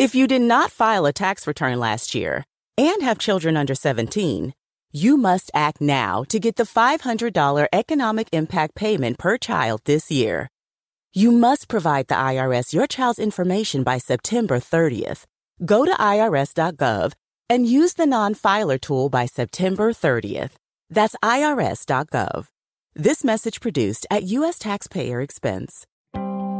If you did not file a tax return last year and have children under 17, you must act now to get the $500 economic impact payment per child this year. You must provide the IRS your child's information by September 30th. Go to irs.gov and use the non-filer tool by September 30th. That's irs.gov. This message produced at U.S. taxpayer expense.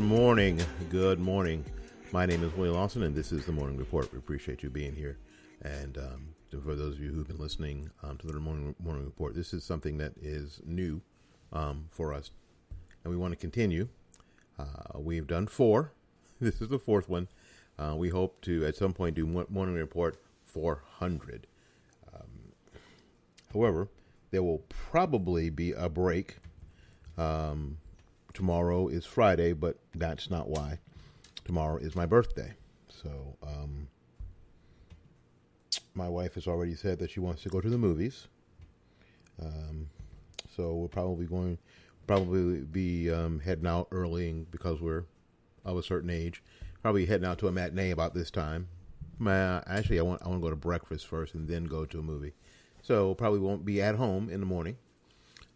morning. Good morning. My name is Willie Lawson, and this is the Morning Report. We appreciate you being here. And um, for those of you who've been listening um, to the morning, morning Report, this is something that is new um, for us, and we want to continue. Uh, we've done four. This is the fourth one. Uh, we hope to, at some point, do Morning Report 400. Um, however, there will probably be a break. Um, tomorrow is Friday, but that's not why. Tomorrow is my birthday. So, um, my wife has already said that she wants to go to the movies. Um, so we're probably going, probably be um, heading out early because we're of a certain age. Probably heading out to a matinee about this time. My, actually, I want I want to go to breakfast first and then go to a movie. So probably won't be at home in the morning.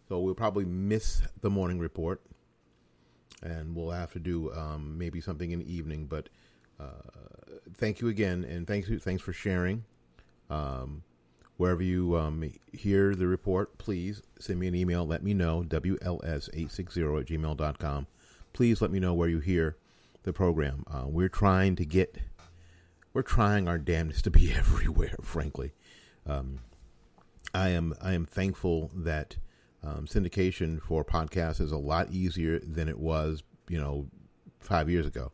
So we'll probably miss the morning report and we'll have to do um, maybe something in the evening. But uh, thank you again, and thanks thanks for sharing. Um, wherever you um, hear the report, please send me an email. Let me know wls860 at gmail.com. Please let me know where you hear the program. Uh, we're trying to get, we're trying our damnedest to be everywhere. Frankly, um, I am I am thankful that um, syndication for podcasts is a lot easier than it was, you know, five years ago.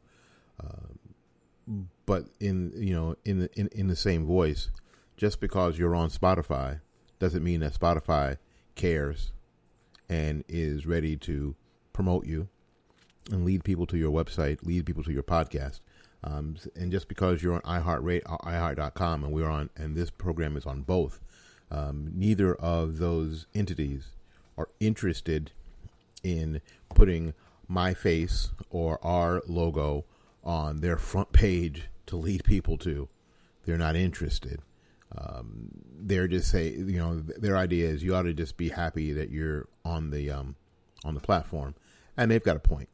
Uh, but in you know in the in, in the same voice, just because you're on Spotify doesn't mean that Spotify cares and is ready to promote you and lead people to your website, lead people to your podcast. Um, and just because you're on iHeart, iHeart.com and we're on, and this program is on both, um, neither of those entities are interested in putting my face or our logo on their front page to lead people to. They're not interested. Um, they're just say you know their idea is you ought to just be happy that you're on the um, on the platform, and they've got a point.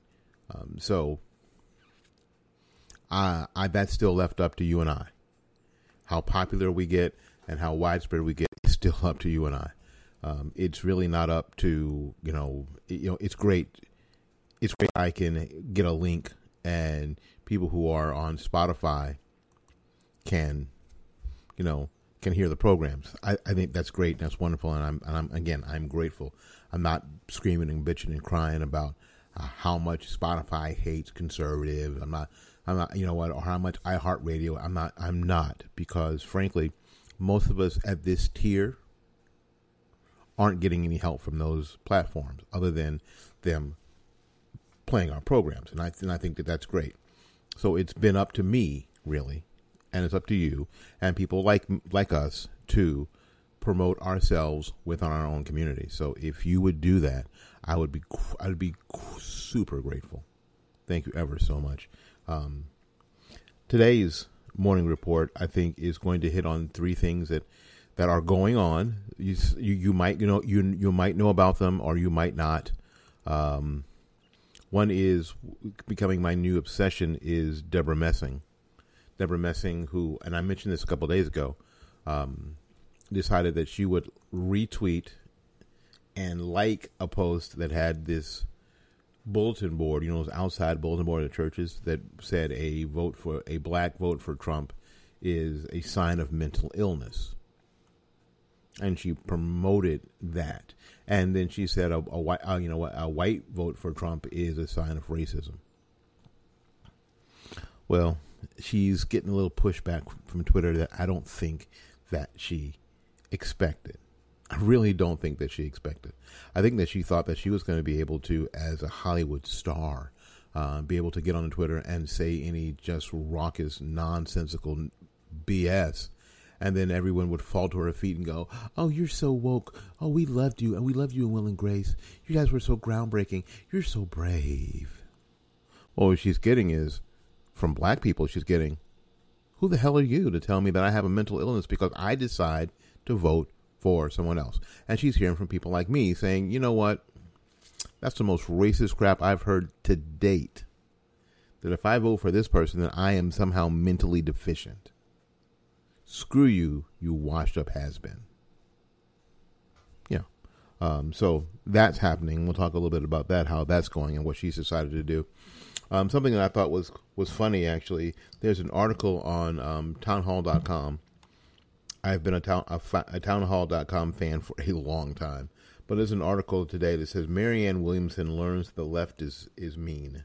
Um, so, I, I that's still left up to you and I. How popular we get and how widespread we get is still up to you and I. Um, it's really not up to you know you know it's great. It's great. I can get a link and people who are on Spotify can you know can hear the programs. I, I think that's great. That's wonderful, and I'm, and I'm again I'm grateful. I'm not screaming and bitching and crying about uh, how much Spotify hates conservative. I'm not. I'm not. You know what? Or how much iHeartRadio. I'm not. I'm not because frankly, most of us at this tier aren't getting any help from those platforms other than them playing our programs, and I and I think that that's great. So it's been up to me really, and it's up to you and people like like us to promote ourselves within our own community. So if you would do that, I would be I would be super grateful. Thank you ever so much. Um, today's morning report, I think, is going to hit on three things that that are going on. You you, you might you know you you might know about them or you might not. Um, one is becoming my new obsession is Debra Messing. Debra Messing, who and I mentioned this a couple days ago, um, decided that she would retweet and like a post that had this bulletin board, you know, those outside bulletin board of churches that said a vote for a black vote for Trump is a sign of mental illness. And she promoted that. And then she said a, a white, uh, you know, a white vote for Trump is a sign of racism. Well, she's getting a little pushback from Twitter that I don't think that she expected. I really don't think that she expected. I think that she thought that she was going to be able to, as a Hollywood star, uh, be able to get on Twitter and say any just raucous, nonsensical BS. And then everyone would fall to her feet and go, Oh, you're so woke. Oh, we loved you. And we loved you in Will and Grace. You guys were so groundbreaking. You're so brave. Well, what she's getting is from black people, she's getting, Who the hell are you to tell me that I have a mental illness because I decide to vote for someone else. And she's hearing from people like me saying, you know what? That's the most racist crap I've heard to date. That if I vote for this person, then I am somehow mentally deficient. Screw you, you washed up has been. Yeah. Um, so that's happening. We'll talk a little bit about that, how that's going, and what she's decided to do. Um, something that I thought was was funny actually. There's an article on um, townhall.com I've been a, town, a, a townhall.com fan for a long time. But there's an article today that says Marianne Williamson learns the left is, is mean.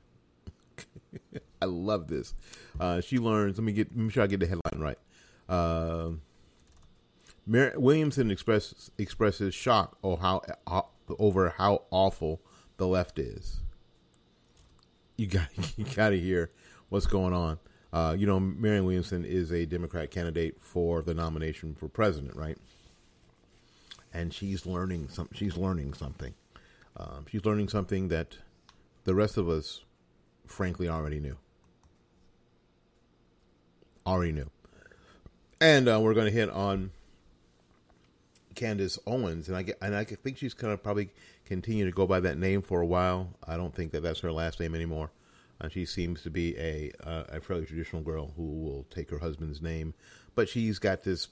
I love this. Uh, she learns, let me get, me sure I get the headline right. Uh, Mar- Williamson express, expresses shock how, uh, over how awful the left is. You got you got to hear what's going on. Uh, you know, Marianne Williamson is a Democrat candidate for the nomination for president, right? And she's learning some. She's learning something. Um, she's learning something that the rest of us, frankly, already knew. Already knew. And uh, we're going to hit on Candace Owens, and I get, and I think she's going to probably continue to go by that name for a while. I don't think that that's her last name anymore. Uh, she seems to be a uh, a fairly traditional girl who will take her husband's name, but she's got this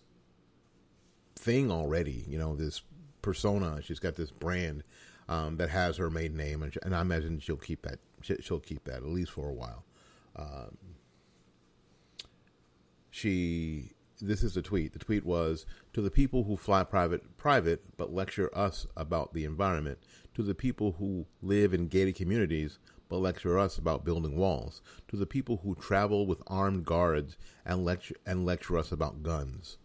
thing already. You know, this persona. She's got this brand um, that has her maiden name, and, and, I imagine she'll keep that. She'll keep that at least for a while. Um, she. This is the tweet. The tweet was to the people who fly private, private, but lecture us about the environment. To the people who live in gated communities, but lecture us about building walls, to the people who travel with armed guards and lecture and lecture us about guns.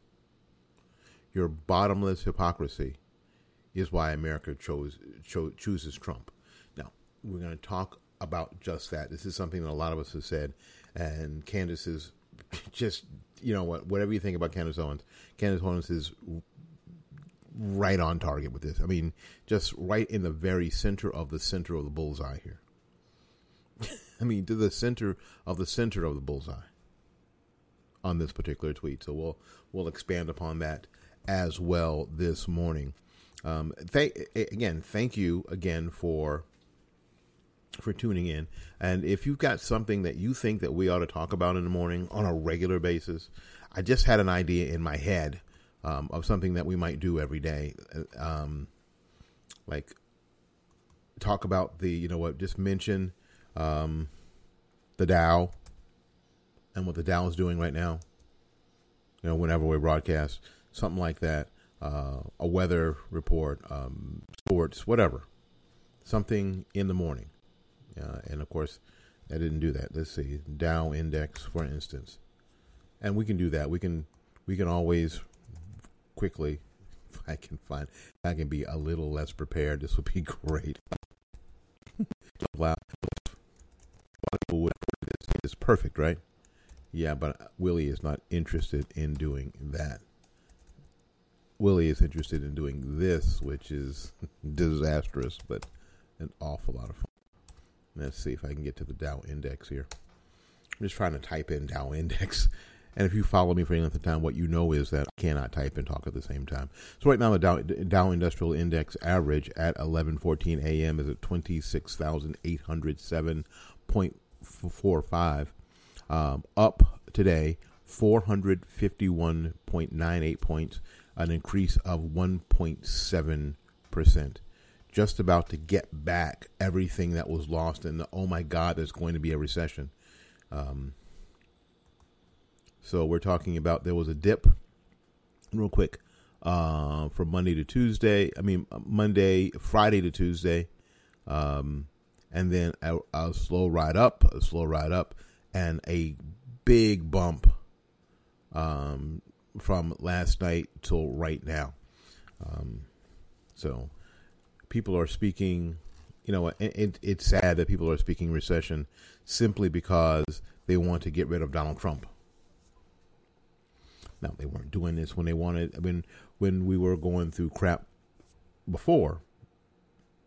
Your bottomless hypocrisy is why America chose, cho- chooses Trump. Now, we're going to talk about just that. This is something that a lot of us have said, and Candace is just, you know what, whatever you think about Candace Owens, Candace Owens is right on target with this. I mean, just right in the very center of the center of the bullseye here. I mean, to the center of the center of the bullseye on this particular tweet. So we'll we'll expand upon that as well this morning. Um, th- again, thank you again for for tuning in. And if you've got something that you think that we ought to talk about in the morning on a regular basis, I just had an idea in my head um, of something that we might do every day. Um, like talk about the you know what just mention um, the Dow and what the Dow is doing right now. You know, whenever we broadcast something like that, uh, a weather report, um, sports, whatever, something in the morning. Uh, and of course, I didn't do that. Let's see, Dow index, for instance, and we can do that. We can we can always quickly. If I can find, I can be a little less prepared. This would be great. wow, it's perfect, right? Yeah, but Willie is not interested in doing that. Willie is interested in doing this, which is disastrous, but an awful lot of fun. Let's see if I can get to the Dow Index here. I'm just trying to type in Dow Index. And if you follow me for any length of time, what you know is that I cannot type and talk at the same time. So right now, the Dow, Dow Industrial Index average at 11:14 a.m. is at 26,807.45, um, up today 451.98 points, an increase of 1.7 percent just about to get back everything that was lost and oh my god there's going to be a recession. Um, so we're talking about there was a dip real quick uh, from monday to tuesday i mean monday friday to tuesday um, and then a, a, slow ride up a slow ride up and a big bump um, from last night till right now. Um, so people are speaking, you know, it, it's sad that people are speaking recession simply because they want to get rid of Donald Trump. Now they weren't doing this when they wanted. Mean, when we were going through crap before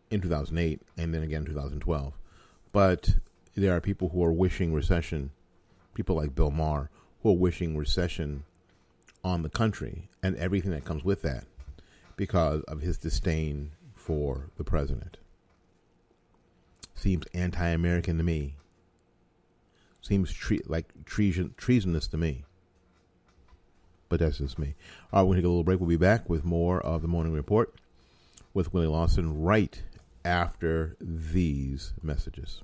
in 2008 and then again 2012, but there are people who are wishing recession. People like Bill Maher who are wishing recession on the country and everything that comes with that because of his disdain for the president. Seems anti-American to me. Seems tre- like treason treasonous to me. But that's just me. All right, we're going to take a little break. We'll be back with more of the Morning Report with Willie Lawson right after these messages.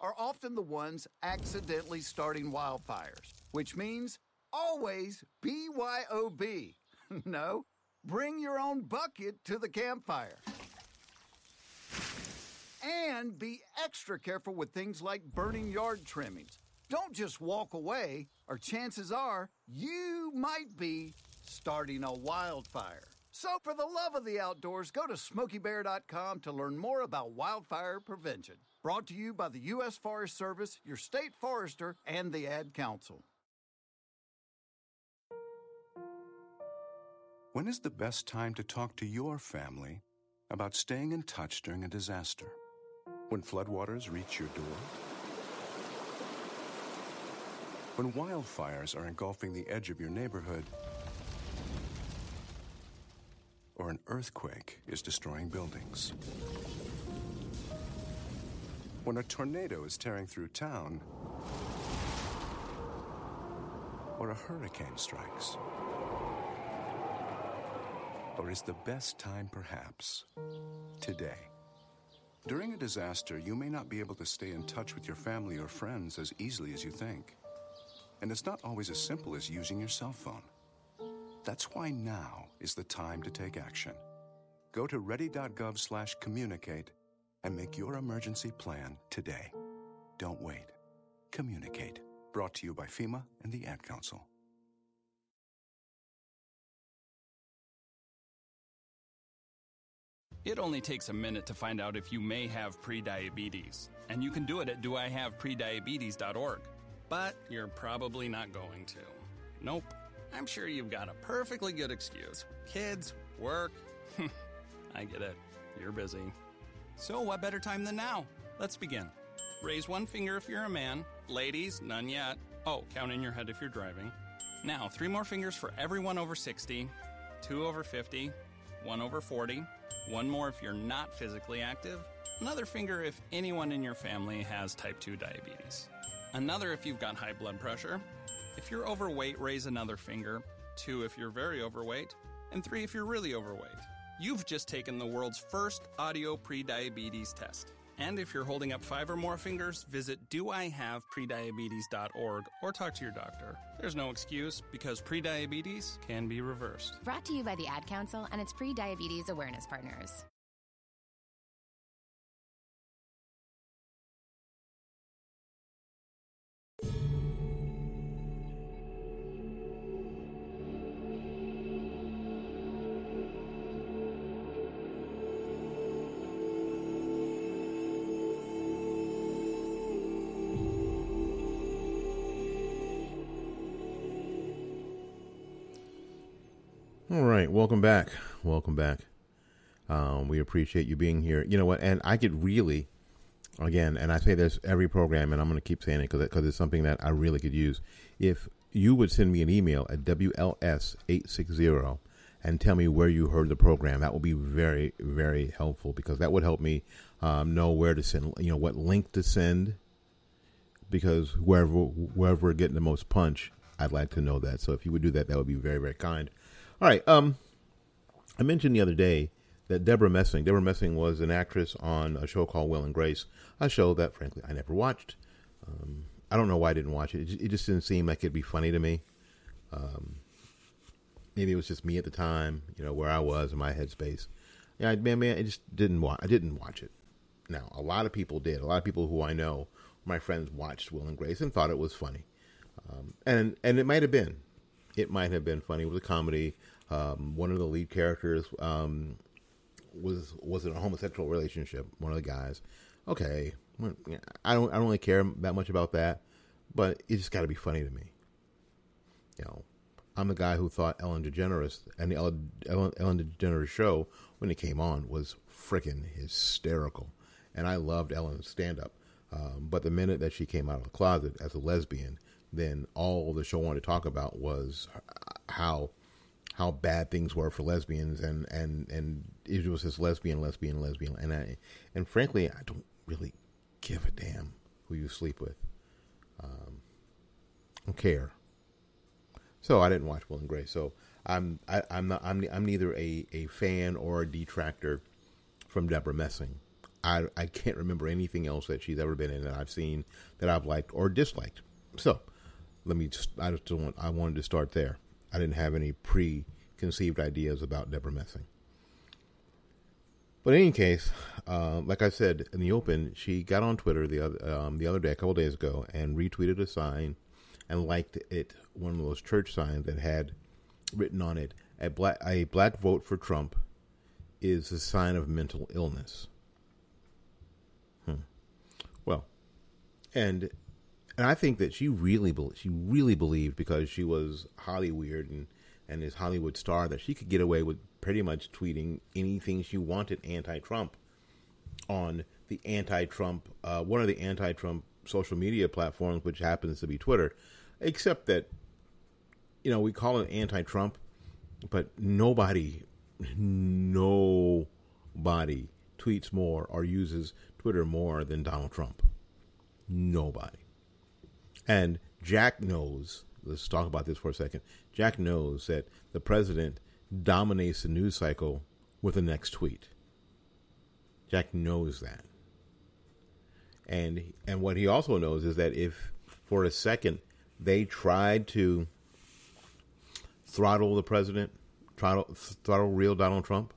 are often the ones accidentally starting wildfires, which means always BYOB. no, bring your own bucket to the campfire. And be extra careful with things like burning yard trimmings. Don't just walk away, or chances are you might be starting a wildfire. So, for the love of the outdoors, go to smokeybear.com to learn more about wildfire prevention. Brought to you by the U.S. Forest Service, your state forester, and the Ad Council. When is the best time to talk to your family about staying in touch during a disaster? When floodwaters reach your door? When wildfires are engulfing the edge of your neighborhood? Or an earthquake is destroying buildings? When a tornado is tearing through town or a hurricane strikes? Or is the best time perhaps today? During a disaster, you may not be able to stay in touch with your family or friends as easily as you think. And it's not always as simple as using your cell phone. That's why now is the time to take action. Go to ready.gov/communicate and make your emergency plan today. Don't wait. Communicate. Brought to you by FEMA and the Ad Council. It only takes a minute to find out if you may have prediabetes, and you can do it at doihaveprediabetes.org. But you're probably not going to. Nope. I'm sure you've got a perfectly good excuse. Kids, work. I get it. You're busy. So, what better time than now? Let's begin. Raise one finger if you're a man. Ladies, none yet. Oh, count in your head if you're driving. Now, three more fingers for everyone over 60, two over 50, one over 40, one more if you're not physically active, another finger if anyone in your family has type 2 diabetes, another if you've got high blood pressure. If you're overweight, raise another finger, two if you're very overweight, and three if you're really overweight. You've just taken the world's first audio prediabetes test. And if you're holding up five or more fingers, visit doihaveprediabetes.org or talk to your doctor. There's no excuse because prediabetes can be reversed. Brought to you by the Ad Council and its pre diabetes awareness partners. Welcome back. Welcome back. Um, we appreciate you being here. You know what? And I could really, again, and I say this every program, and I'm going to keep saying it because it's something that I really could use. If you would send me an email at WLS860 and tell me where you heard the program, that would be very, very helpful because that would help me um, know where to send, you know, what link to send. Because wherever wherever we're getting the most punch, I'd like to know that. So if you would do that, that would be very, very kind. All right. Um, I mentioned the other day that Deborah Messing, Deborah Messing was an actress on a show called Will and Grace, a show that, frankly, I never watched. Um, I don't know why I didn't watch it. It just didn't seem like it'd be funny to me. Um, maybe it was just me at the time, you know, where I was in my headspace. Yeah, man, man, I just didn't watch. I didn't watch it. Now, a lot of people did. A lot of people who I know, my friends, watched Will and Grace and thought it was funny, um, and and it might have been it might have been funny. It was a comedy. Um, one of the lead characters um, was was in a homosexual relationship. One of the guys. Okay, I don't I don't really care that much about that, but it just got to be funny to me. You know, I'm the guy who thought Ellen DeGeneres and the Ellen, Ellen, DeGeneres show when it came on was freaking hysterical, and I loved Ellen's stand up. Um, but the minute that she came out of the closet as a lesbian, then all the show wanted to talk about was how how bad things were for lesbians and and and it was just lesbian lesbian lesbian. And I and frankly I don't really give a damn who you sleep with. Um I don't care. So I didn't watch Will and Grace. So I'm I, I'm not I'm I'm neither a a fan or a detractor from Deborah Messing. I I can't remember anything else that she's ever been in that I've seen that I've liked or disliked. So let me just I just want I wanted to start there. I didn't have any preconceived ideas about Deborah Messing. But in any case, uh, like I said in the open, she got on Twitter the other um, the other day, a couple days ago, and retweeted a sign and liked it, one of those church signs that had written on it, "A black a black vote for Trump is a sign of mental illness." Hmm. Well, and and I think that she really she really believed because she was Hollywood and and this Hollywood star that she could get away with pretty much tweeting anything she wanted anti-Trump on the anti-Trump uh, one of the anti-Trump social media platforms, which happens to be Twitter. Except that you know we call it anti-Trump, but nobody nobody tweets more or uses Twitter more than Donald Trump. Nobody. And Jack knows, let's talk about this for a second. Jack knows that the president dominates the news cycle with the next tweet. Jack knows that. And and what he also knows is that if for a second they tried to throttle the president, throttle, throttle real Donald Trump,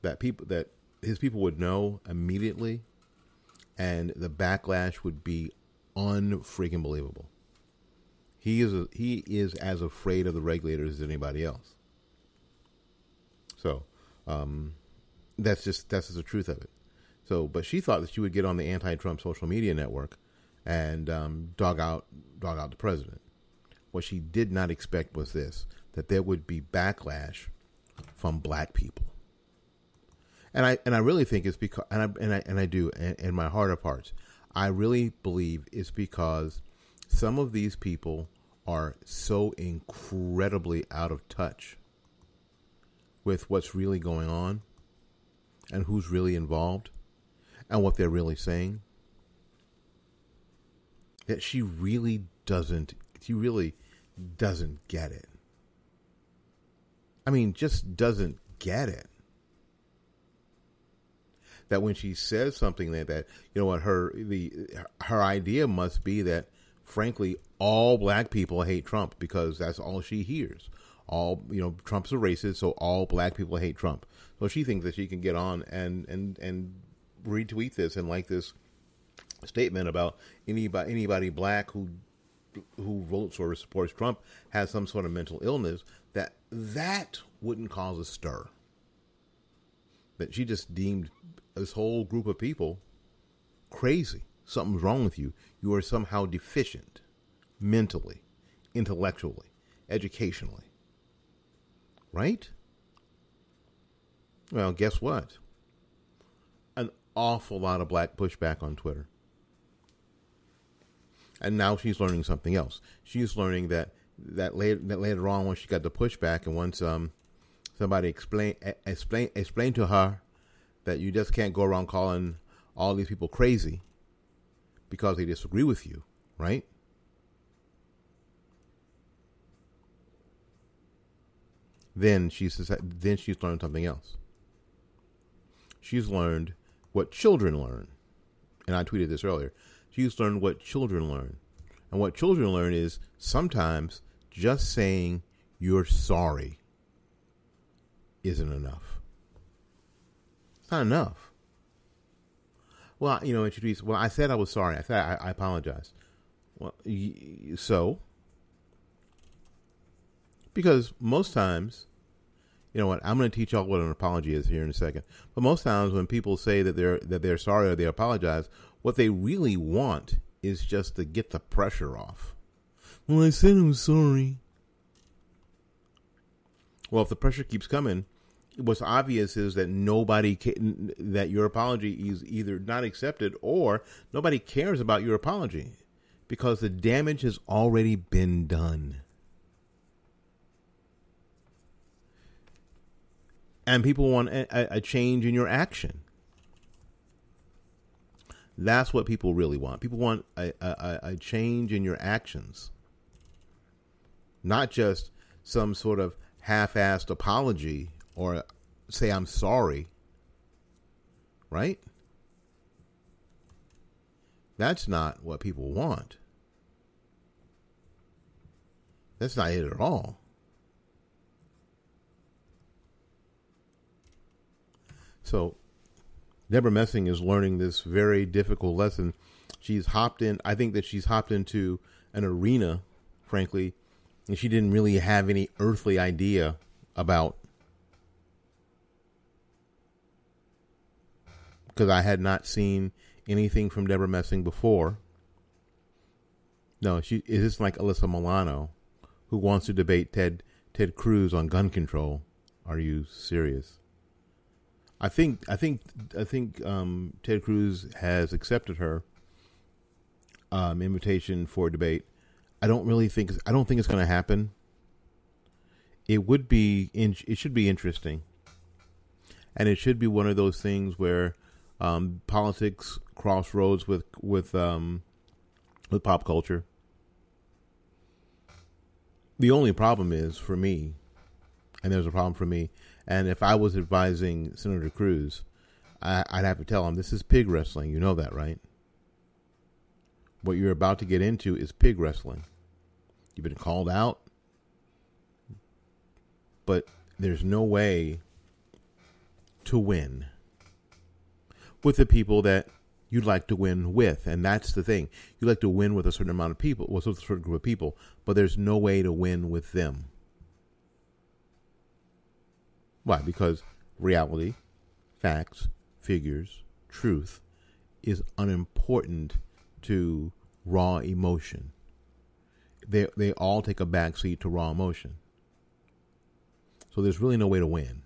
that people that his people would know immediately and the backlash would be unfreaking believable. He is a, he is as afraid of the regulators as anybody else. So, Um, that's just that's just the truth of it. So, but she thought that she would get on the anti-Trump social media network and um, dog out dog out the president. What she did not expect was this: that there would be backlash from black people. And I and I really think it's because and I and I, and I do in, in my heart of hearts, I really believe it's because some of these people are so incredibly out of touch with what's really going on and who's really involved and what they're really saying that she really doesn't she really doesn't get it. I mean just doesn't get it that when she says something like that you know what her the her idea must be that frankly all black people hate trump because that's all she hears all you know trump's a racist so all black people hate trump so she thinks that she can get on and and and retweet this and like this statement about anybody anybody black who who votes or supports Trump has some sort of mental illness that that wouldn't cause a stir. That she just deemed this whole group of people crazy. Something's wrong with you. You are somehow deficient mentally, intellectually, educationally. Right? Well, guess what? An awful lot of black pushback on Twitter. And now she's learning something else. She's learning that that later, that later on when she got the pushback and once um somebody explain explain explain to her that you just can't go around calling all these people crazy because they disagree with you, right? Then she's then she's learned something else. She's learned what children learn, and I tweeted this earlier. She's learned what children learn, and what children learn is sometimes just saying you're sorry isn't enough. It's not enough. Well, you know, introduce. Well, I said I was sorry. I said I, I apologize. Well, so because most times, you know what? I'm going to teach y'all what an apology is here in a second. But most times, when people say that they're that they're sorry or they apologize, what they really want is just to get the pressure off. Well, I said I'm sorry. Well, if the pressure keeps coming, what's obvious is that nobody can, that your apology is either not accepted or nobody cares about your apology because the damage has already been done. And people want a, a change in your action. That's what people really want. People want a, a, a change in your actions, not just some sort of half-assed apology or say I'm sorry. Right? That's not what people want. That's not it at all. So Debra Messing is learning this very difficult lesson. She's hopped in. I think that she's hopped into an arena, frankly, and she didn't really have any earthly idea about. Because I had not seen anything from Debra Messing before. No, she is this like Alyssa Milano, who wants to debate Ted Ted Cruz on gun control. Are you serious? I think I think I think um, Ted Cruz has accepted her um, invitation for debate. I don't really think I don't think it's going to happen. It would be in, it should be interesting, and it should be one of those things where um, politics crossroads with with um, with pop culture. The only problem is for me, and there's a problem for me and if I was advising Senator Cruz, I, would have to tell him this is pig wrestling. You know that, right? What you're about to get into is pig wrestling. You've been called out, but there's no way to win with the people that you'd like to win with. And that's the thing. You like to win with a certain amount of people, with a certain group of people, but there's no way to win with them. Why? Because reality, facts, figures, truth is unimportant to raw emotion. They they all take a backseat to raw emotion. So there's really no way to win.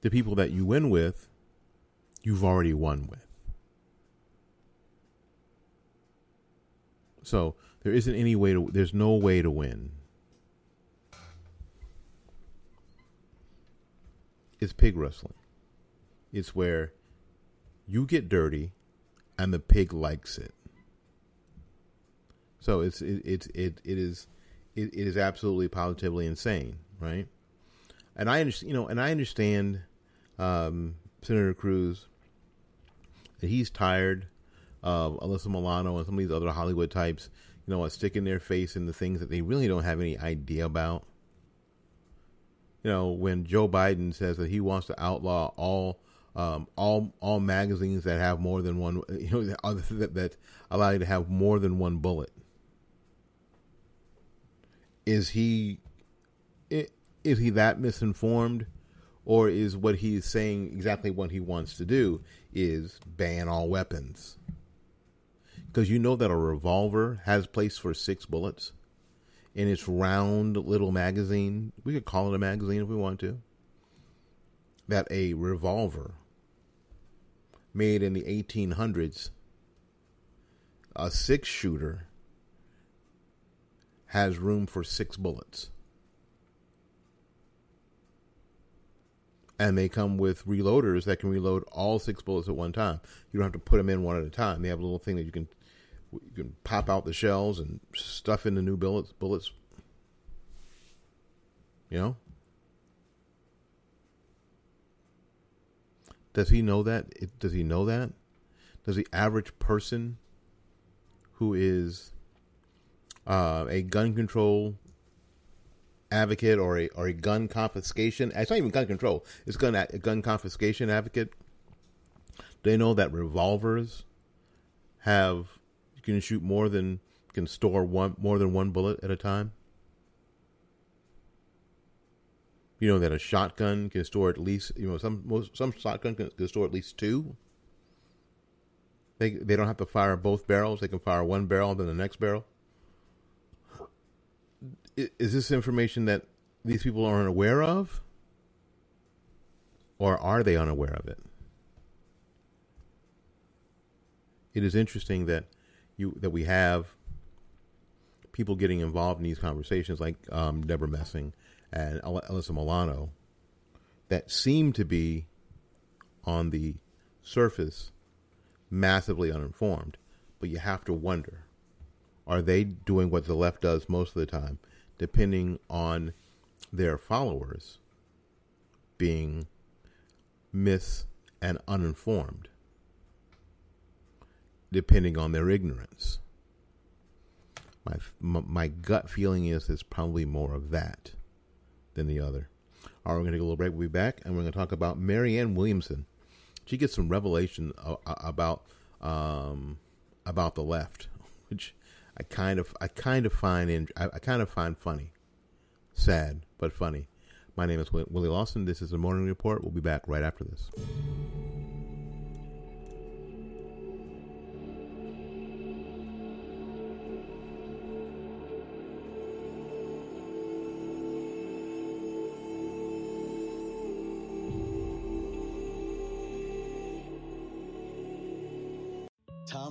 The people that you win with, you've already won with. So there isn't any way to there's no way to win. It's pig wrestling. It's where you get dirty and the pig likes it. So it's it it it, it is it, it is absolutely positively insane, right? And I understand, you know, and I understand um, Senator Cruz that he's tired of Alyssa Milano and some of these other Hollywood types, you know, sticking their face in the things that they really don't have any idea about. You know, when Joe Biden says that he wants to outlaw all um, all all magazines that have more than one, you know, that, that allow you to have more than one bullet. Is he is he that misinformed, or is what he's saying exactly what he wants to do? Is ban all weapons? Because you know that a revolver has place for six bullets in its round little magazine. We could call it a magazine if we want to. That a revolver made in the 1800s, a six shooter, has room for six bullets. And they come with reloaders that can reload all six bullets at one time. You don't have to put them in one at a time. They have a little thing that you can you can pop out the shells and stuff in the new bullets. Bullets. You know. Does he know that? Does he know that? Does the average person who is uh, a gun control advocate or a or a gun confiscation. It's not even gun control. It's gun gun confiscation advocate. They know that revolvers have you can shoot more than can store one more than one bullet at a time. You know that a shotgun can store at least you know some most some shotgun can, can store at least two. They they don't have to fire both barrels. They can fire one barrel then the next barrel is this information that these people aren't aware of? Or are they unaware of it? It is interesting that you that we have people getting involved in these conversations, like um, Deborah Messing and Alyssa Milano, that seem to be on the surface massively uninformed. But you have to wonder: Are they doing what the left does most of the time? Depending on their followers being mis and uninformed, depending on their ignorance. My, my gut feeling is it's probably more of that than the other. All right, we're going to take a little break. We'll be back, and we're going to talk about Marianne Williamson. She gets some revelation about um, about the left, which I kind of I kind of find in, I, I, kind of find funny, sad but funny. My name is Willie Lawson. This is the Morning Report. We'll be back right after this.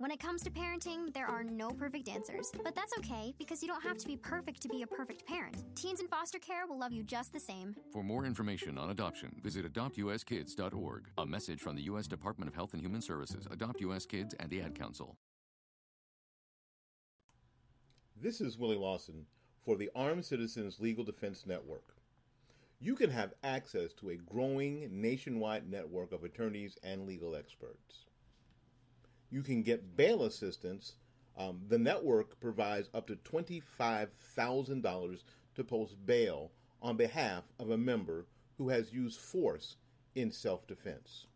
When it comes to parenting, there are no perfect answers, but that's okay because you don't have to be perfect to be a perfect parent. Teens in foster care will love you just the same. For more information on adoption, visit adoptuskids.org. A message from the U.S. Department of Health and Human Services, Adopt U.S. Kids, and the Ad Council. This is Willie Lawson for the Armed Citizens Legal Defense Network. You can have access to a growing nationwide network of attorneys and legal experts. You can get bail assistance. Um, the network provides up to $25,000 to post bail on behalf of a member who has used force in self defense.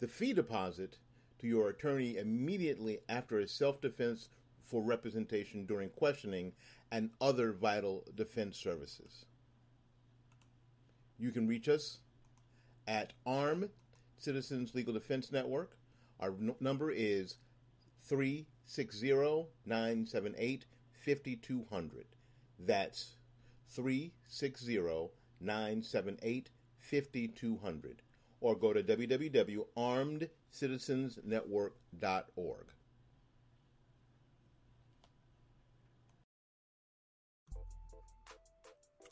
The fee deposit to your attorney immediately after a self defense for representation during questioning and other vital defense services. You can reach us at Armed Citizens Legal Defense Network. Our n- number is 360 978 5200. That's 360 978 5200. Or go to www.armedcitizensnetwork.org.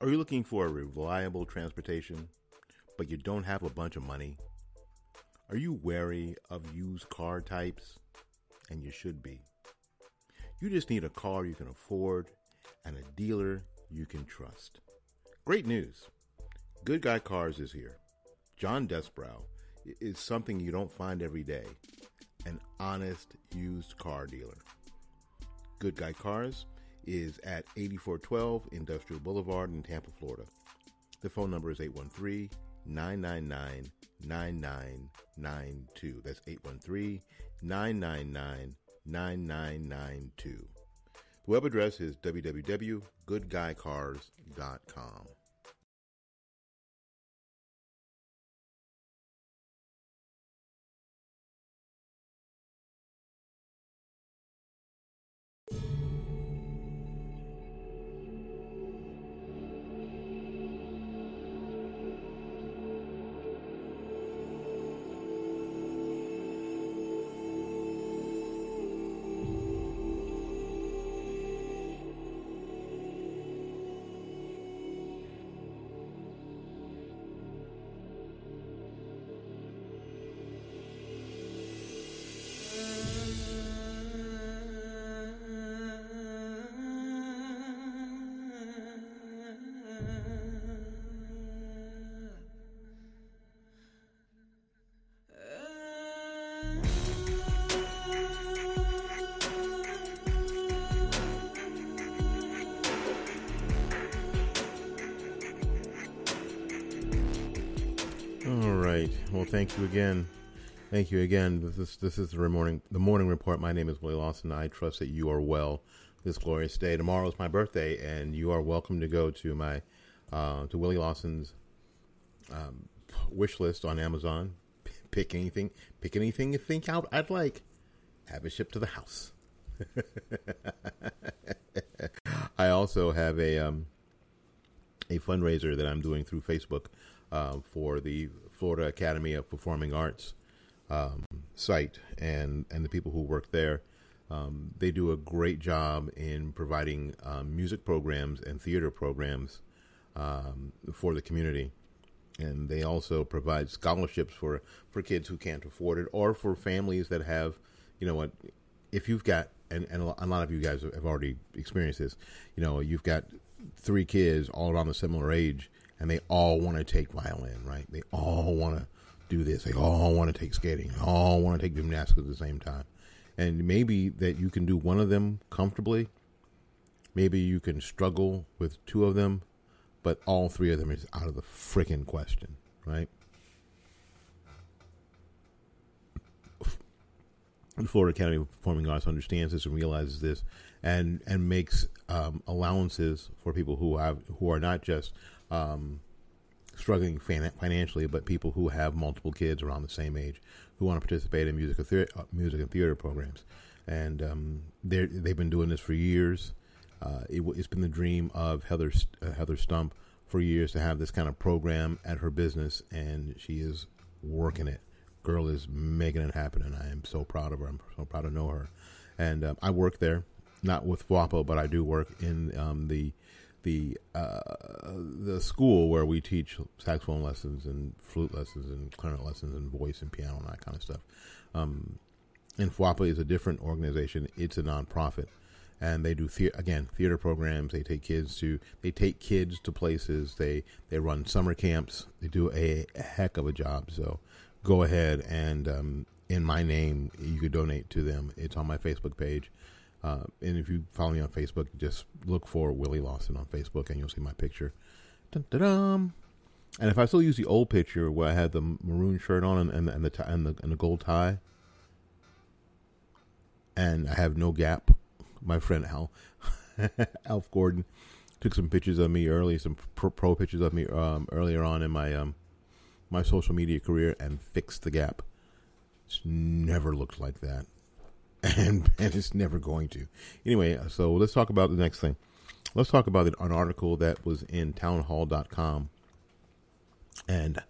Are you looking for a reliable transportation, but you don't have a bunch of money? Are you wary of used car types? And you should be. You just need a car you can afford and a dealer you can trust. Great news! Good Guy Cars is here. John Desbrow is something you don't find every day an honest used car dealer. Good Guy Cars is at 8412 Industrial Boulevard in Tampa, Florida. The phone number is 813 999 9992. That's 813 999 9992. The web address is www.goodguycars.com. All you again. Thank you again. This is this is the morning the morning report. My name is Willie Lawson. I trust that you are well this glorious day. Tomorrow is my birthday, and you are welcome to go to my uh, to Willie Lawson's um, wish list on Amazon. P- pick anything, pick anything you think out I'd like. Have it shipped to the house. I also have a um, a fundraiser that I'm doing through Facebook uh, for the Florida Academy of Performing Arts um, site and and the people who work there. Um, they do a great job in providing um, music programs and theater programs um, for the community, and they also provide scholarships for for kids who can't afford it or for families that have, you know what, if you've got and, and a lot of you guys have already experienced this, you know, you've got three kids all around a similar age and they all want to take violin, right? They all want to do this. They all want to take skating. They all want to take gymnastics at the same time. And maybe that you can do one of them comfortably. Maybe you can struggle with two of them, but all three of them is out of the freaking question, right? The Florida Academy of Performing Arts understands this and realizes this, and and makes um, allowances for people who have who are not just um, struggling fan- financially, but people who have multiple kids around the same age who want to participate in music, uh, music and theater programs. And um, they've been doing this for years. Uh, it, has been the dream of Heather uh, Heather Stump for years to have this kind of program at her business, and she is working it. Girl is making it happen, and I am so proud of her. I'm so proud to know her. And um, I work there, not with WAPO, but I do work in um, the the uh, the school where we teach saxophone lessons and flute lessons and clarinet lessons and voice and piano and that kind of stuff. Um, and FWAPA is a different organization. It's a nonprofit, and they do the- again theater programs. They take kids to they take kids to places. They they run summer camps. They do a, heck of a job. So go ahead and um, in my name, you could donate to them. It's on my Facebook page. Uh, and if you follow me on Facebook, just look for Willie Lawson on Facebook, and you'll see my picture. Dun-dun-dun. And if I still use the old picture where I had the maroon shirt on and, and, and the and the and the gold tie, and I have no gap, my friend Al, Alf Gordon, took some pictures of me early, some pro, pro pictures of me um, earlier on in my um, my social media career, and fixed the gap. It's never looked like that, and and it's never going to. Anyway, so let's talk about the next thing. Let's talk about an article that was in townhall.com and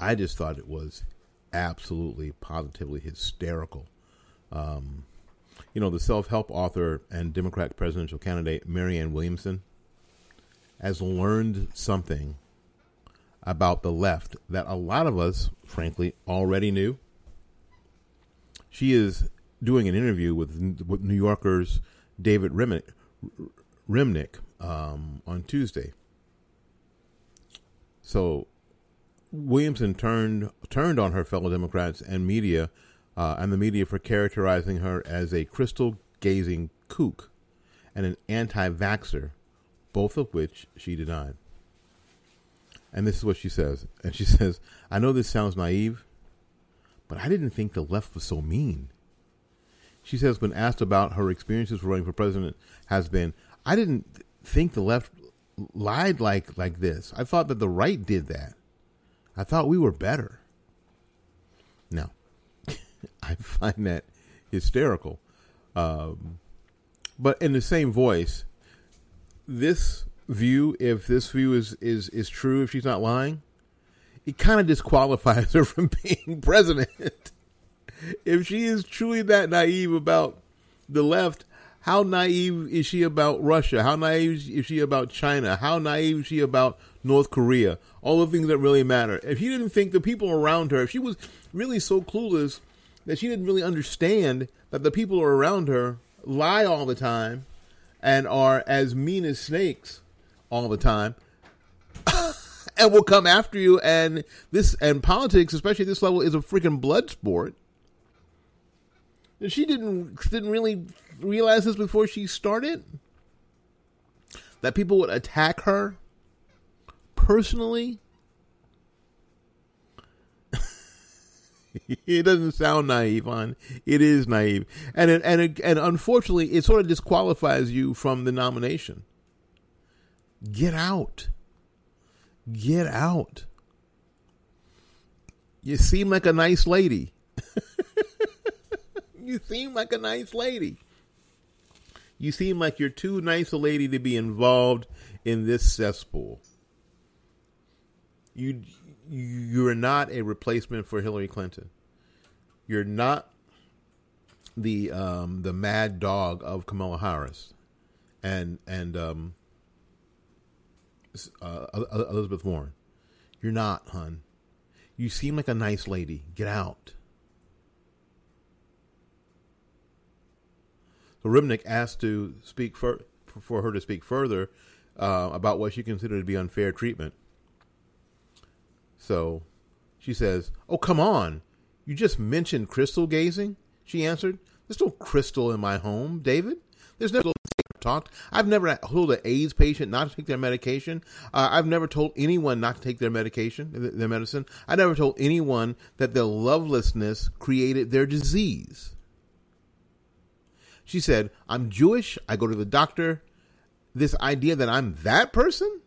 I just thought it was absolutely, positively hysterical. Um, you know, the self help author and Democratic presidential candidate Marianne Williamson has learned something about the left that a lot of us, frankly, already knew. She is doing an interview with, with New Yorker's David Remnick, Remnick um, on Tuesday. So Williamson turned turned on her fellow Democrats and media uh, and the media for characterizing her as a crystal gazing kook and an anti vaxxer, both of which she denied. And this is what she says. And she says, I know this sounds naive, but I didn't think the left was so mean. She says, when asked about her experiences running for president, has been, I didn't think the left lied like like this. I thought that the right did that. I thought we were better. No, I find that hysterical. Um, but in the same voice, this view, if this view is is is true, if she's not lying, it kind of disqualifies her from being president. If she is truly that naive about the left, how naive is she about Russia? How naive is she about China? How naive is she about North Korea? All the things that really matter. If she didn't think the people around her, if she was really so clueless that she didn't really understand that the people around her lie all the time and are as mean as snakes all the time and will come after you and this and politics especially at this level is a freaking blood sport she didn't didn't really realize this before she started that people would attack her personally. It doesn't sound naive on it is naive. And it, and it, and unfortunately it sort of disqualifies you from the nomination. Get out. Get out. You seem like a nice lady you seem like a nice lady you seem like you're too nice a lady to be involved in this cesspool you you're not a replacement for Hillary Clinton. You're not the um, the mad dog of Kamala Harris and and um, uh, Elizabeth Warren. You're not, hun. You seem like a nice lady. Get out. So asked to speak for for her to speak further uh, about what she considered to be unfair treatment. So she says, Oh, come on. You just mentioned crystal gazing? She answered, There's no crystal in my home, David. There's never talked. I've never told an AIDS patient not to take their medication. Uh, I've never told anyone not to take their medication, their medicine. I never told anyone that their lovelessness created their disease. She said, I'm Jewish. I go to the doctor. This idea that I'm that person?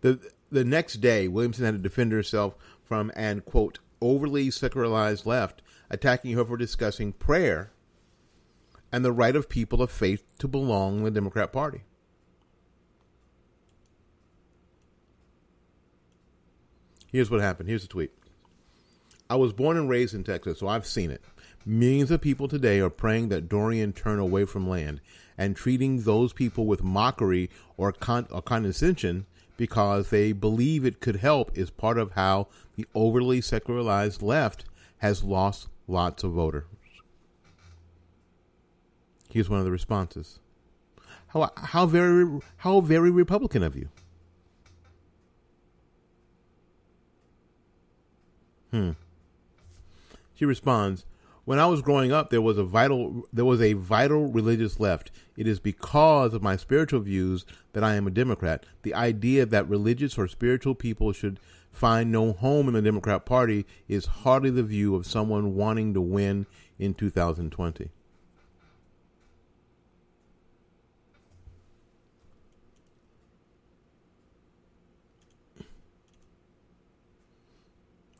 The the next day, Williamson had to defend herself from an quote overly secularized left attacking her for discussing prayer and the right of people of faith to belong in the Democrat Party. Here's what happened. Here's the tweet. I was born and raised in Texas, so I've seen it. Millions of people today are praying that Dorian turn away from land and treating those people with mockery or, con- or condescension because they believe it could help is part of how the overly secularized left has lost lots of voters. Here's one of the responses. How how very how very Republican of you. Hmm. She responds, when I was growing up, there was a vital there was a vital religious left. It is because of my spiritual views that I am a Democrat. The idea that religious or spiritual people should find no home in the Democrat Party is hardly the view of someone wanting to win in 2020.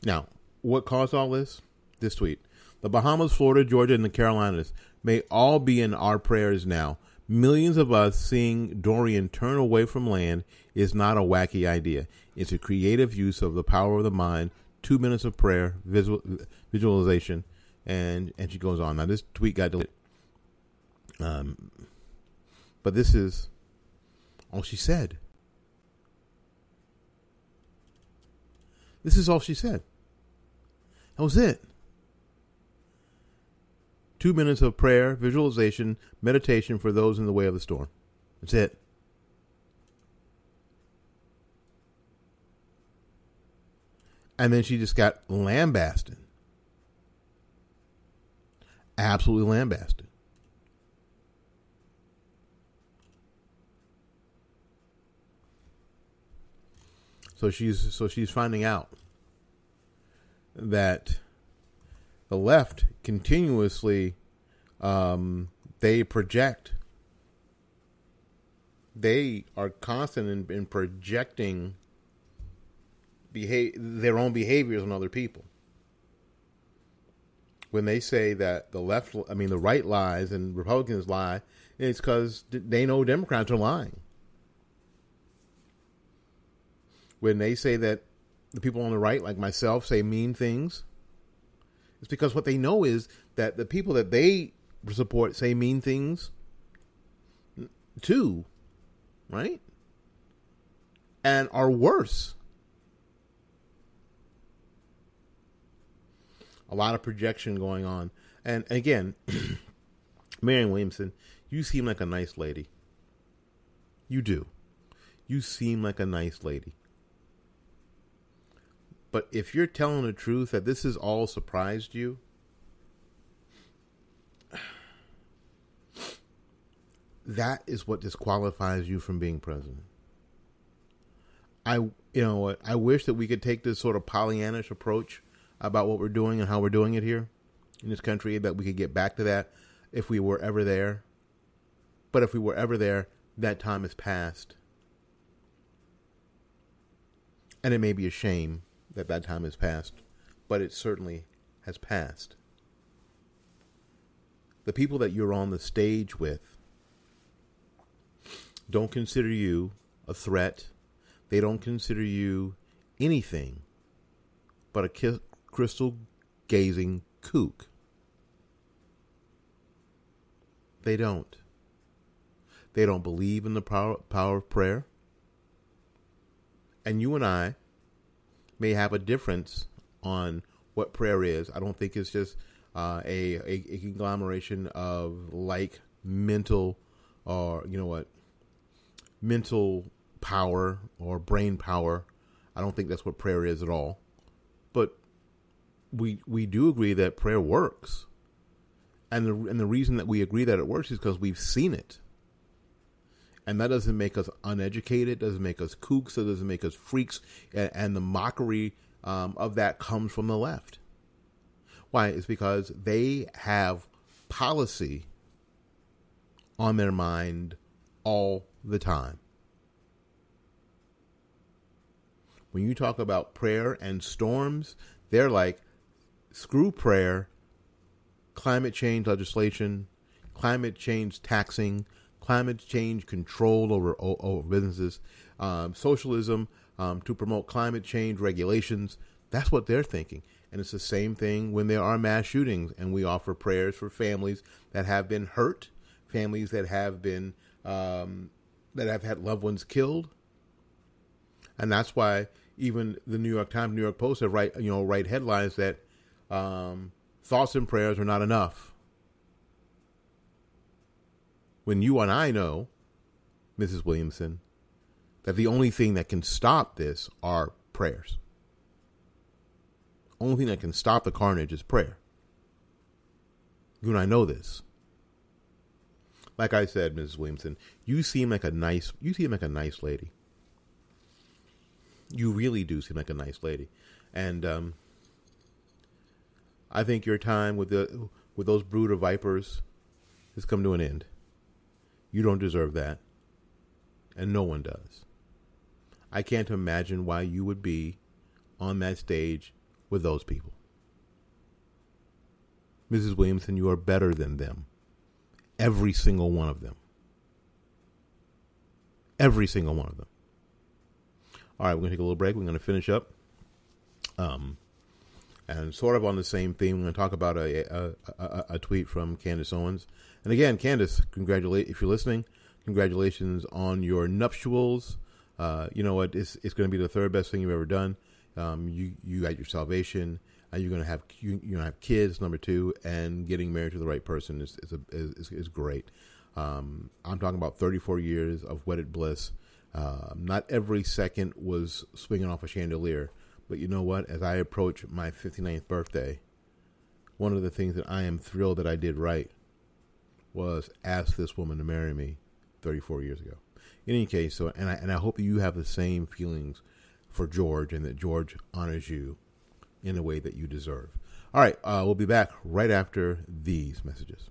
Now, what caused all this? This tweet. The Bahamas, Florida, Georgia, and the Carolinas may all be in our prayers now. Millions of us seeing Dorian turn away from land is not a wacky idea. It's a creative use of the power of the mind. Two minutes of prayer, visual, visualization, and and she goes on. Now this tweet got deleted, um, but this is all she said. This is all she said. That was it. Two minutes of prayer, visualization, meditation for those in the way of the storm. That's it. And then she just got lambasted. Absolutely lambasted. So she's so she's finding out that the left continuously um, they project. They are constant in, in projecting behave, their own behaviors on other people. When they say that the left i mean the right lies and republicans lie it's because they know democrats are lying. When they say that the people on the right like myself say mean things it's because what they know is that the people that they support say mean things too, right? And are worse. A lot of projection going on. And again, Marianne Williamson, you seem like a nice lady. You do. You seem like a nice lady. But if you're telling the truth that this has all surprised you, that is what disqualifies you from being president. I, you know, I wish that we could take this sort of Pollyannish approach about what we're doing and how we're doing it here in this country. That we could get back to that if we were ever there. But if we were ever there, that time has passed, and it may be a shame that that time has passed, but it certainly has passed. The people that you're on the stage with don't consider you a threat. They don't consider you anything but a crystal gazing kook. They don't. They don't believe in the power, power of prayer. And you and I may have a difference on what prayer is. I don't think it's just uh, a, a, a conglomeration of like mental or you know what mental power or brain power. I don't think that's what prayer is at all. But we we do agree that prayer works. And the and the reason that we agree that it works is because we've seen it. And that doesn't make us uneducated, doesn't make us kooks, it doesn't make us freaks. And, and the mockery um, of that comes from the left. Why? It's because they have policy on their mind all the time. When you talk about prayer and storms, they're like, screw prayer, climate change legislation, climate change taxing, climate change control over, over businesses, um, socialism um, to promote climate change regulations. That's what they're thinking. And it's the same thing when there are mass shootings, and we offer prayers for families that have been hurt, families that have been um, that have had loved ones killed. and that's why even the New York Times, New York Post have write you know write headlines that um, thoughts and prayers are not enough. When you and I know, Mrs. Williamson, that the only thing that can stop this are prayers. Only thing that can stop the carnage is prayer. You and I know this. Like I said, Mrs. Williamson, you seem like a nice you seem like a nice lady. You really do seem like a nice lady. And um, I think your time with the with those brood of vipers has come to an end. You don't deserve that. And no one does. I can't imagine why you would be on that stage with those people. Mrs. Williamson, you are better than them. Every single one of them. Every single one of them. All right, we're going to take a little break. We're going to finish up. Um, and sort of on the same theme, we're going to talk about a, a, a, a tweet from Candace Owens. And again, Candace, congratulate if you're listening. Congratulations on your nuptials. Uh, you know what? It's, it's going to be the third best thing you've ever done. Um, you you got your salvation. And you're going to have you, to have kids. Number two, and getting married to the right person is is a, is, is great. Um, I'm talking about 34 years of wedded bliss. Uh, not every second was swinging off a chandelier, but you know what? As I approach my 59th birthday, one of the things that I am thrilled that I did right was ask this woman to marry me 34 years ago. In any case, so and I and I hope that you have the same feelings for George and that George honors you in a way that you deserve. All right, uh, we'll be back right after these messages.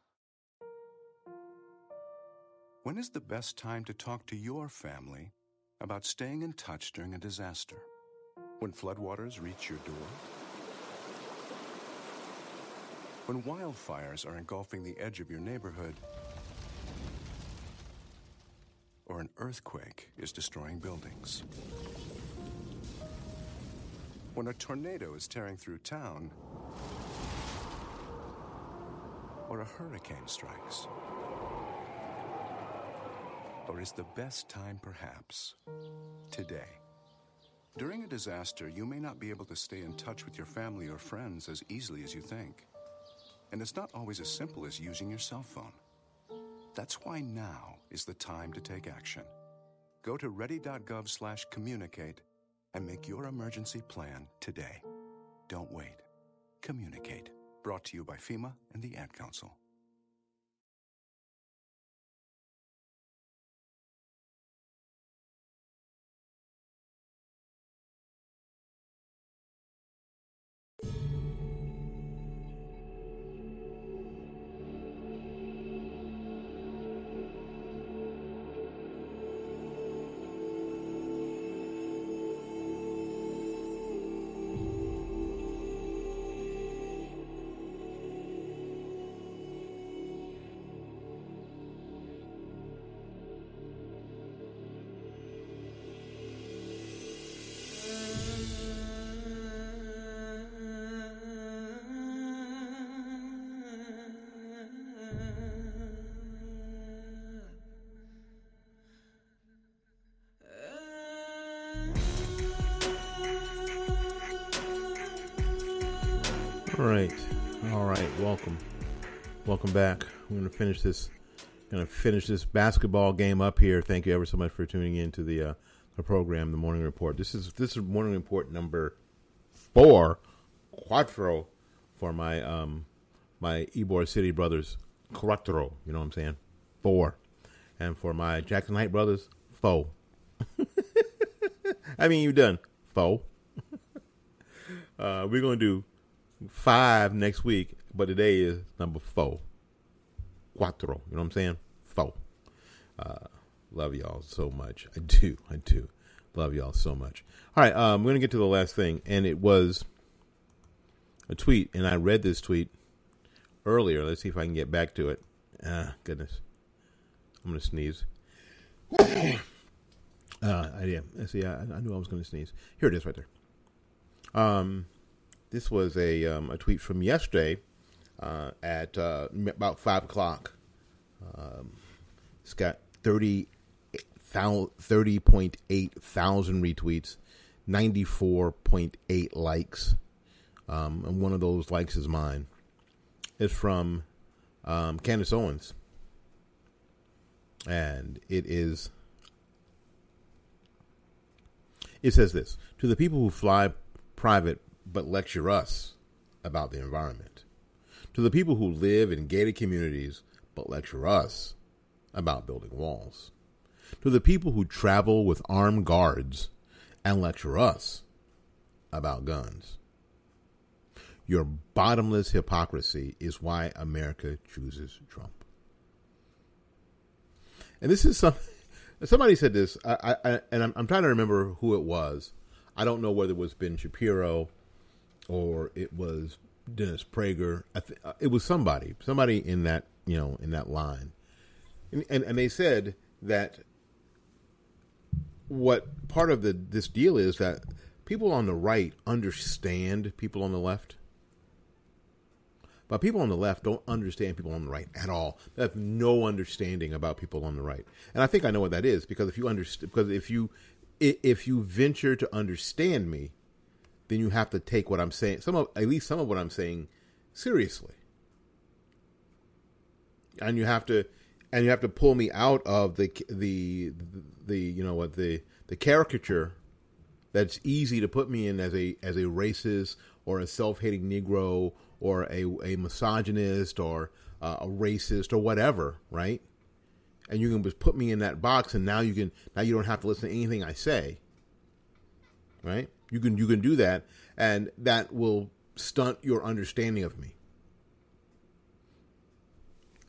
When is the best time to talk to your family about staying in touch during a disaster? When floodwaters reach your door? When wildfires are engulfing the edge of your neighborhood? Or an earthquake is destroying buildings? When a tornado is tearing through town? Or a hurricane strikes? Or is the best time perhaps today? During a disaster, you may not be able to stay in touch with your family or friends as easily as you think. And it's not always as simple as using your cell phone. That's why now is the time to take action. Go to ready.gov slash communicate and make your emergency plan today. Don't wait. Communicate. Brought to you by FEMA and the Ad Council. Right, all right. Welcome, welcome back. We're gonna finish this. Gonna finish this basketball game up here. Thank you ever so much for tuning in to the uh, the program, the morning report. This is this is morning report number four, quattro, for my um my Ybor City brothers, quattro. You know what I'm saying? Four, and for my Jackson Height brothers, four. I mean, you done four. uh, we're gonna do five next week, but today is number four. Quattro. You know what I'm saying? Four. Uh, love y'all so much. I do. I do. Love y'all so much. All right, um, I'm going to get to the last thing, and it was a tweet, and I read this tweet earlier. Let's see if I can get back to it. Ah, goodness. I'm going to sneeze. uh, yeah, see, I, I knew I was going to sneeze. Here it is right there. Um, this was a um, a tweet from yesterday uh, at uh, about five o'clock. Um, it's got 30, 30.8 thousand retweets, ninety four point eight likes, um, and one of those likes is mine. It's from um, Candace Owens, and it is. It says this to the people who fly private but lecture us about the environment. To the people who live in gated communities but lecture us about building walls. To the people who travel with armed guards and lecture us about guns. Your bottomless hypocrisy is why America chooses Trump. And this is something. Somebody said this, I, I, and I'm, I'm trying to remember who it was. I don't know whether it was Ben Shapiro or it was Dennis Prager. Th- uh, it was somebody, somebody in that you know in that line, and, and and they said that what part of the this deal is that people on the right understand people on the left. But people on the left don't understand people on the right at all. They have no understanding about people on the right, and I think I know what that is because if you understand, because if you if you venture to understand me, then you have to take what I'm saying, some of at least some of what I'm saying, seriously, and you have to, and you have to pull me out of the the the you know what the the caricature that's easy to put me in as a as a racist or a self-hating Negro or a a misogynist or uh, a racist or whatever, right? And you can just put me in that box, and now you can now you don't have to listen to anything I say, right? You can you can do that, and that will stunt your understanding of me.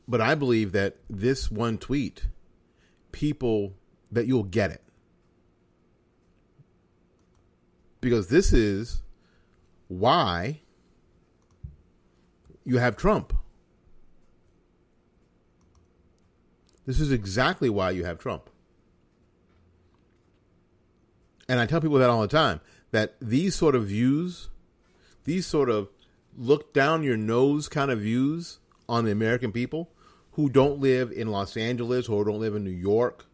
But I believe that this one tweet, people that you'll get it. Because this is why you have Trump. This is exactly why you have Trump. And I tell people that all the time that these sort of views, these sort of look down your nose kind of views on the American people who don't live in Los Angeles or don't live in New York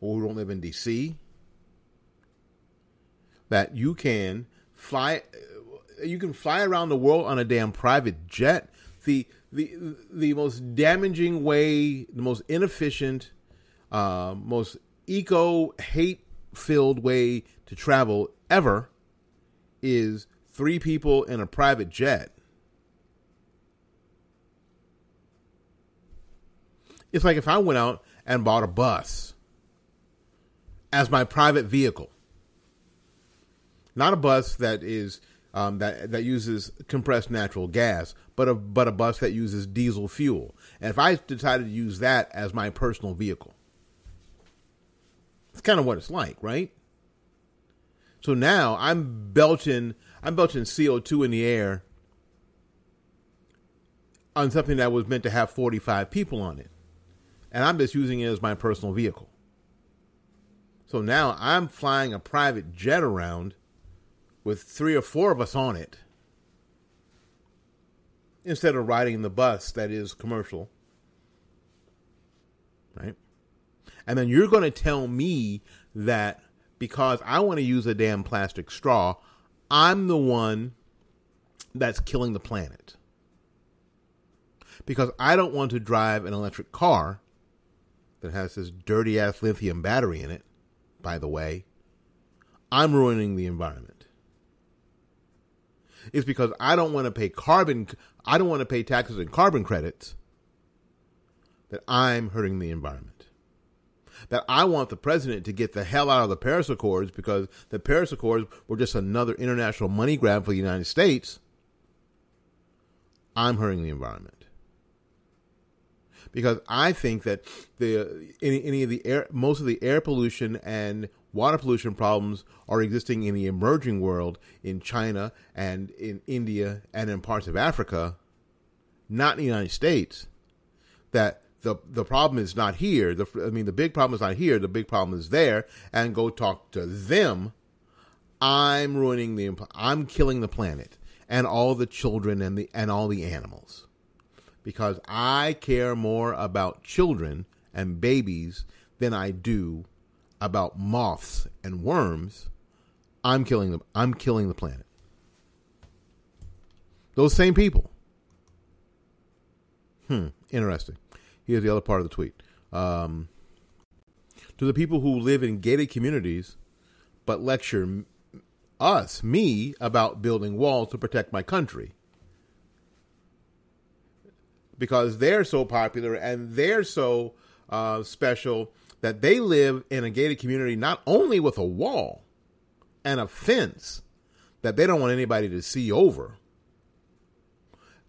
or who don't live in DC, that you can fly you can fly around the world on a damn private jet. The the the most damaging way, the most inefficient, uh, most eco hate filled way to travel ever is three people in a private jet. It's like if I went out and bought a bus as my private vehicle, not a bus that is um, that that uses compressed natural gas, but a but a bus that uses diesel fuel. And if I decided to use that as my personal vehicle, it's kind of what it's like, right? So now I'm belching I'm belching CO2 in the air on something that was meant to have 45 people on it. And I'm just using it as my personal vehicle. So now I'm flying a private jet around with three or four of us on it instead of riding the bus that is commercial. Right? And then you're going to tell me that because I want to use a damn plastic straw, I'm the one that's killing the planet. Because I don't want to drive an electric car that has this dirty ass lithium battery in it, by the way. I'm ruining the environment. It's because I don't want to pay carbon I don't want to pay taxes and carbon credits that I'm hurting the environment. That I want the president to get the hell out of the Paris Accords because the Paris Accords were just another international money grab for the United States. I'm hurting the environment. Because I think that the any, any of the air most of the air pollution and water pollution problems are existing in the emerging world in China and in India and in parts of Africa, not in the United States. That the the problem is not here. The I mean, the big problem is not here. The big problem is there. And go talk to them. I'm ruining the. I'm killing the planet and all the children and the and all the animals, because I care more about children and babies than I do about moths and worms. I'm killing them. I'm killing the planet. Those same people. Hmm. Interesting. Here's the other part of the tweet. Um, to the people who live in gated communities, but lecture us, me, about building walls to protect my country. Because they're so popular and they're so uh, special that they live in a gated community not only with a wall and a fence that they don't want anybody to see over,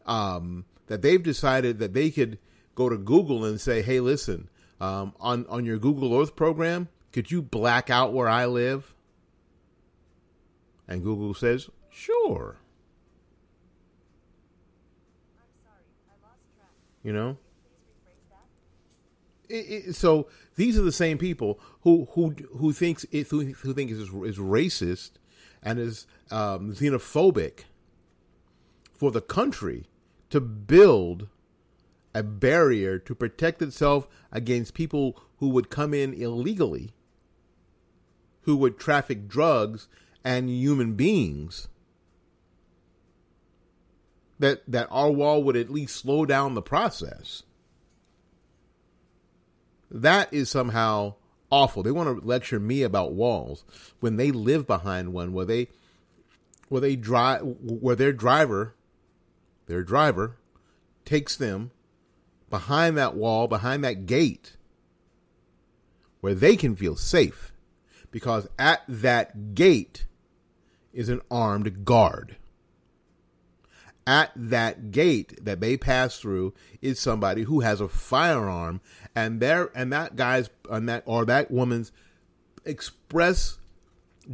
um, that they've decided that they could go to Google and say, "Hey, listen, um, on on your Google Earth program, could you black out where I live?" And Google says, "Sure." You know. It, it, so these are the same people who who who thinks it, who, who think is is racist and is um, xenophobic for the country to build a barrier to protect itself against people who would come in illegally, who would traffic drugs and human beings. That that our wall would at least slow down the process. That is somehow awful. They want to lecture me about walls when they live behind one where they where they drive where their driver their driver takes them behind that wall, behind that gate, where they can feel safe. Because at that gate is an armed guard. At that gate that they pass through is somebody who has a firearm, and there and that guy's and that or that woman's express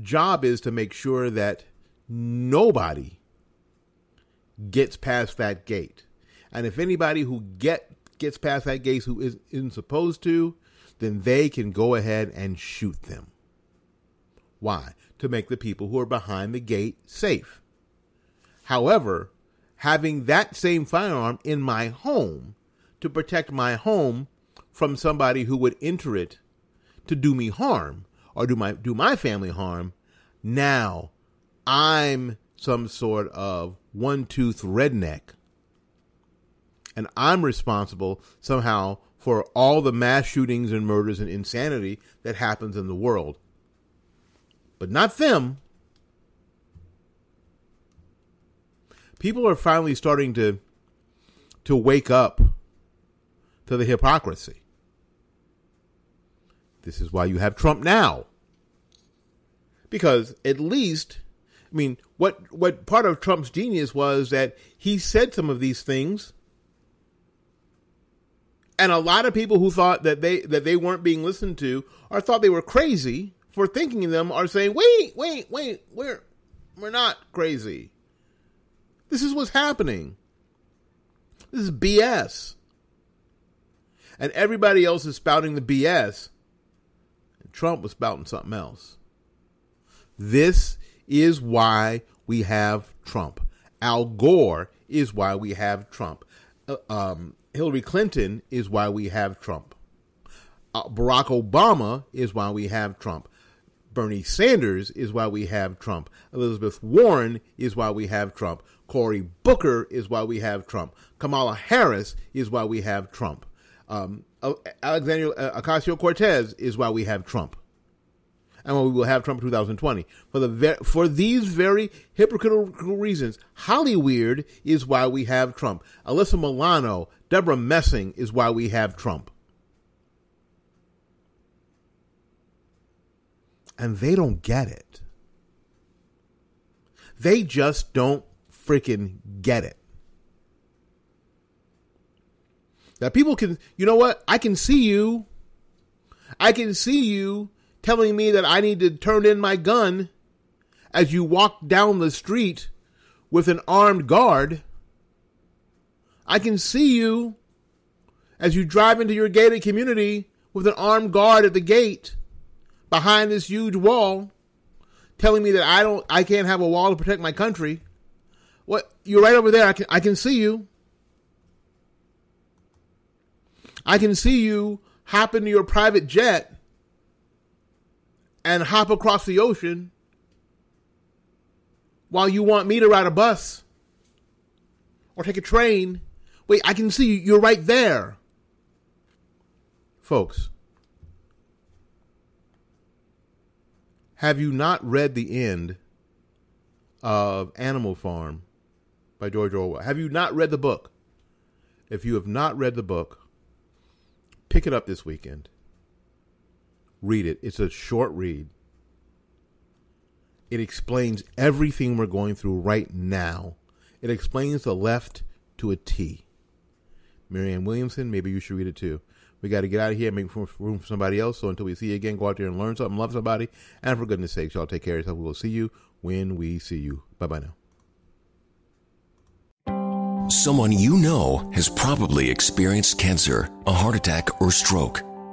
job is to make sure that nobody gets past that gate. And if anybody who get gets past that gate who is, isn't supposed to, then they can go ahead and shoot them. Why? To make the people who are behind the gate safe. However, having that same firearm in my home to protect my home from somebody who would enter it to do me harm or do my do my family harm, now I'm some sort of one tooth redneck and I'm responsible somehow for all the mass shootings and murders and insanity that happens in the world. But not them. People are finally starting to to wake up to the hypocrisy. This is why you have Trump now. Because at least I mean, what what part of Trump's genius was that he said some of these things and a lot of people who thought that they that they weren't being listened to or thought they were crazy for thinking them are saying, "Wait, wait, wait, we're we're not crazy. This is what's happening. This is BS." And everybody else is spouting the BS. And Trump was spouting something else. This is why we have Trump. Al Gore is why we have Trump. Uh, um, Hillary Clinton is why we have Trump. Uh, Barack Obama is why we have Trump. Bernie Sanders is why we have Trump. Elizabeth Warren is why we have Trump. Cory Booker is why we have Trump. Kamala Harris is why we have Trump. Um, Alexandria uh, Ocasio Cortez is why we have Trump. And why we will have Trump in 2020. For, the for these very hypocritical reasons, Hollyweird is why we have Trump. Alyssa Milano, Debra Messing is why we have Trump. And they don't get it. They just don't freaking get it. That people can, you know what? I can see you. I can see you telling me that I need to turn in my gun as you walk down the street with an armed guard. I can see you as you drive into your gated community with an armed guard at the gate behind this huge wall telling me that I don't I can't have a wall to protect my country. What you're right over there. I can I can see you. I can see you hop into your private jet and hop across the ocean while you want me to ride a bus or take a train. Wait, I can see you. You're right there. Folks, have you not read the end of Animal Farm by George Orwell? Have you not read the book? If you have not read the book, pick it up this weekend. Read it. It's a short read. It explains everything we're going through right now. It explains the left to a T. Marianne Williamson, maybe you should read it too. We got to get out of here make room for somebody else. So until we see you again, go out there and learn something, love somebody. And for goodness sakes, y'all take care of yourself. We will see you when we see you. Bye bye now. Someone you know has probably experienced cancer, a heart attack, or stroke.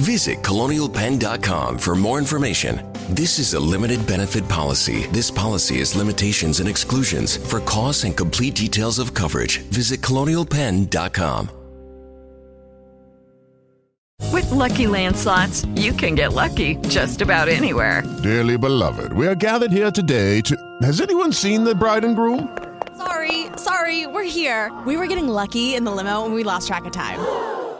Visit colonialpenn.com for more information. This is a limited benefit policy. This policy has limitations and exclusions. For costs and complete details of coverage, visit colonialpenn.com. With LuckyLand Slots, you can get lucky just about anywhere. Dearly beloved, we are gathered here today to. Has anyone seen the bride and groom? Sorry, sorry, we're here. We were getting lucky in the limo and we lost track of time.